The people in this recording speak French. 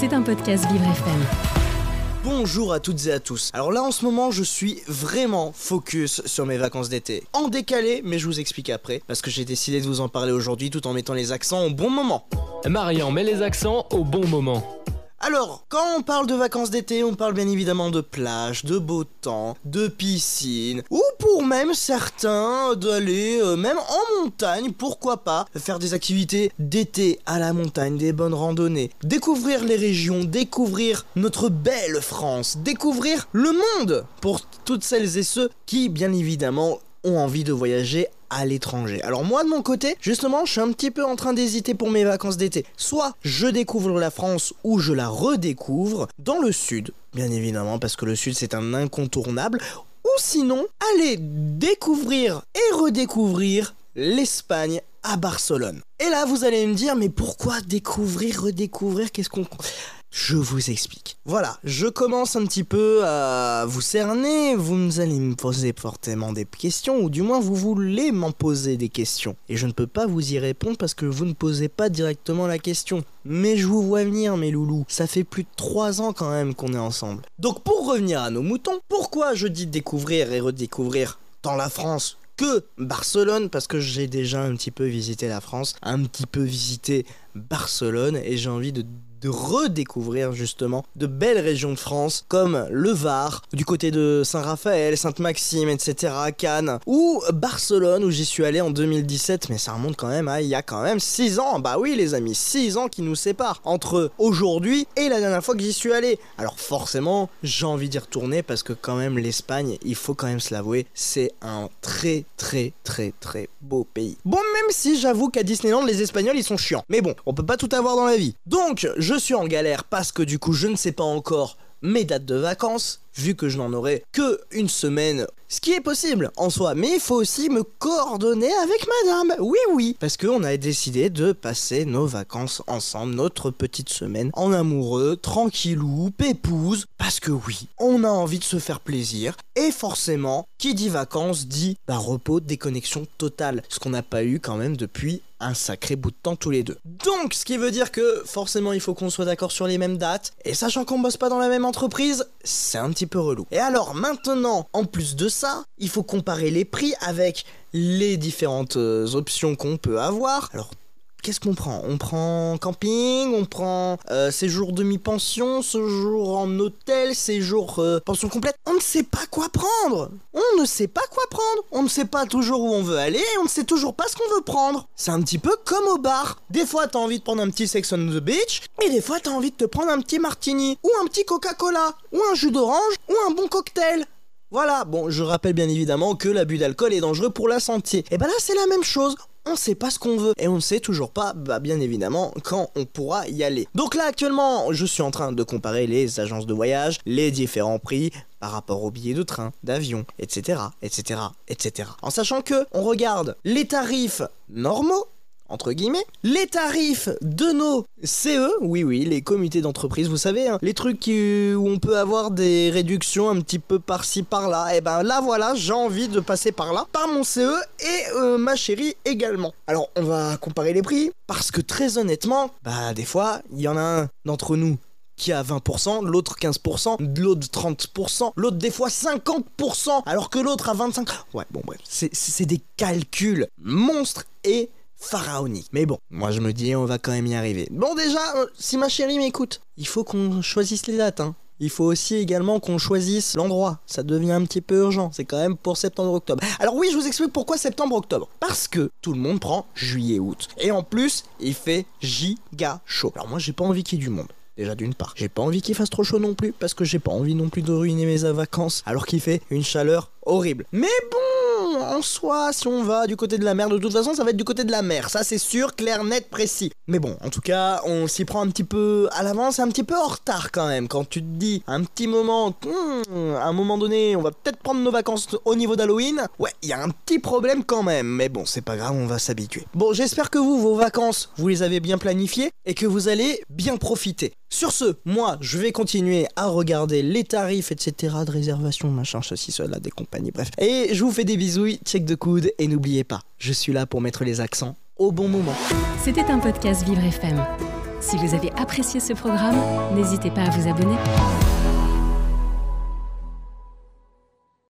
C'est un podcast Vivre FM. Bonjour à toutes et à tous. Alors là en ce moment je suis vraiment focus sur mes vacances d'été. En décalé, mais je vous explique après, parce que j'ai décidé de vous en parler aujourd'hui tout en mettant les accents au bon moment. Marian met les accents au bon moment. Alors, quand on parle de vacances d'été, on parle bien évidemment de plage, de beau temps, de piscine, ou pour même certains d'aller euh, même en montagne, pourquoi pas, faire des activités d'été à la montagne, des bonnes randonnées, découvrir les régions, découvrir notre belle France, découvrir le monde pour toutes celles et ceux qui, bien évidemment, ont envie de voyager à l'étranger. Alors moi de mon côté, justement, je suis un petit peu en train d'hésiter pour mes vacances d'été. Soit je découvre la France ou je la redécouvre dans le sud, bien évidemment, parce que le sud c'est un incontournable. Ou sinon, aller découvrir et redécouvrir l'Espagne à Barcelone. Et là, vous allez me dire, mais pourquoi découvrir, redécouvrir Qu'est-ce qu'on... Je vous explique. Voilà, je commence un petit peu à vous cerner, vous allez me poser fortement des questions, ou du moins vous voulez m'en poser des questions. Et je ne peux pas vous y répondre parce que vous ne posez pas directement la question. Mais je vous vois venir, mes loulous. Ça fait plus de 3 ans quand même qu'on est ensemble. Donc pour revenir à nos moutons, pourquoi je dis découvrir et redécouvrir dans la France que Barcelone? Parce que j'ai déjà un petit peu visité la France, un petit peu visité Barcelone et j'ai envie de de redécouvrir justement de belles régions de France comme le Var, du côté de Saint-Raphaël, Sainte-Maxime, etc., Cannes, ou Barcelone où j'y suis allé en 2017, mais ça remonte quand même à il y a quand même 6 ans, bah oui les amis, 6 ans qui nous séparent entre aujourd'hui et la dernière fois que j'y suis allé. Alors forcément, j'ai envie d'y retourner parce que quand même l'Espagne, il faut quand même se l'avouer, c'est un très très très très beau pays. Bon, même si j'avoue qu'à Disneyland, les Espagnols ils sont chiants. Mais bon, on peut pas tout avoir dans la vie. Donc, je suis en galère parce que du coup, je ne sais pas encore mes dates de vacances, vu que je n'en aurai que une semaine, ce qui est possible en soi, mais il faut aussi me coordonner avec madame. Oui, oui, parce qu'on a décidé de passer nos vacances ensemble, notre petite semaine en amoureux, tranquillou, pépouse, parce que oui, on a envie de se faire plaisir, et forcément, qui dit vacances dit bah, repos, déconnexion totale, ce qu'on n'a pas eu quand même depuis un sacré bout de temps tous les deux. Donc, ce qui veut dire que forcément il faut qu'on soit d'accord sur les mêmes dates, et sachant qu'on bosse pas dans la même entreprise, c'est un petit peu relou. Et alors maintenant, en plus de ça, il faut comparer les prix avec les différentes euh, options qu'on peut avoir. Alors Qu'est-ce qu'on prend? On prend camping, on prend euh, séjour demi-pension, séjour en hôtel, séjour euh, pension complète. On ne sait pas quoi prendre. On ne sait pas quoi prendre. On ne sait pas toujours où on veut aller et on ne sait toujours pas ce qu'on veut prendre. C'est un petit peu comme au bar. Des fois, t'as envie de prendre un petit Sex on the Beach et des fois, t'as envie de te prendre un petit martini ou un petit Coca-Cola ou un jus d'orange ou un bon cocktail. Voilà, bon, je rappelle bien évidemment que l'abus d'alcool est dangereux pour la santé. Et ben là, c'est la même chose on sait pas ce qu'on veut et on ne sait toujours pas, bah bien évidemment, quand on pourra y aller. Donc là actuellement, je suis en train de comparer les agences de voyage, les différents prix par rapport aux billets de train, d'avion, etc., etc., etc. En sachant que on regarde les tarifs normaux entre guillemets, les tarifs de nos CE, oui oui, les comités d'entreprise, vous savez, hein, les trucs où on peut avoir des réductions un petit peu par-ci par-là, et eh ben là voilà, j'ai envie de passer par là, par mon CE et euh, ma chérie également. Alors on va comparer les prix, parce que très honnêtement, bah des fois, il y en a un d'entre nous qui a 20%, l'autre 15%, l'autre 30%, l'autre des fois 50%, alors que l'autre a 25%. Ouais, bon bref, c'est des calculs monstres et pharaonique. Mais bon, moi je me dis on va quand même y arriver. Bon déjà, euh, si ma chérie m'écoute, il faut qu'on choisisse les dates. Hein. Il faut aussi également qu'on choisisse l'endroit. Ça devient un petit peu urgent. C'est quand même pour septembre-octobre. Alors oui, je vous explique pourquoi septembre-octobre. Parce que tout le monde prend juillet-août. Et en plus, il fait giga chaud. Alors moi, j'ai pas envie qu'il y ait du monde. Déjà d'une part. J'ai pas envie qu'il fasse trop chaud non plus. Parce que j'ai pas envie non plus de ruiner mes vacances. Alors qu'il fait une chaleur horrible. Mais bon en soi, si on va du côté de la mer, de toute façon, ça va être du côté de la mer. Ça, c'est sûr, clair, net, précis. Mais bon, en tout cas, on s'y prend un petit peu à l'avance, un petit peu en retard quand même. Quand tu te dis, un petit moment, hmm, à un moment donné, on va peut-être prendre nos vacances au niveau d'Halloween. Ouais, il y a un petit problème quand même. Mais bon, c'est pas grave, on va s'habituer. Bon, j'espère que vous, vos vacances, vous les avez bien planifiées et que vous allez bien profiter. Sur ce, moi, je vais continuer à regarder les tarifs, etc. de réservation, machin, ceci, cela, des compagnies, bref. Et je vous fais des bisous, check de coude, et n'oubliez pas, je suis là pour mettre les accents au bon moment. C'était un podcast Vivre FM. Si vous avez apprécié ce programme, n'hésitez pas à vous abonner.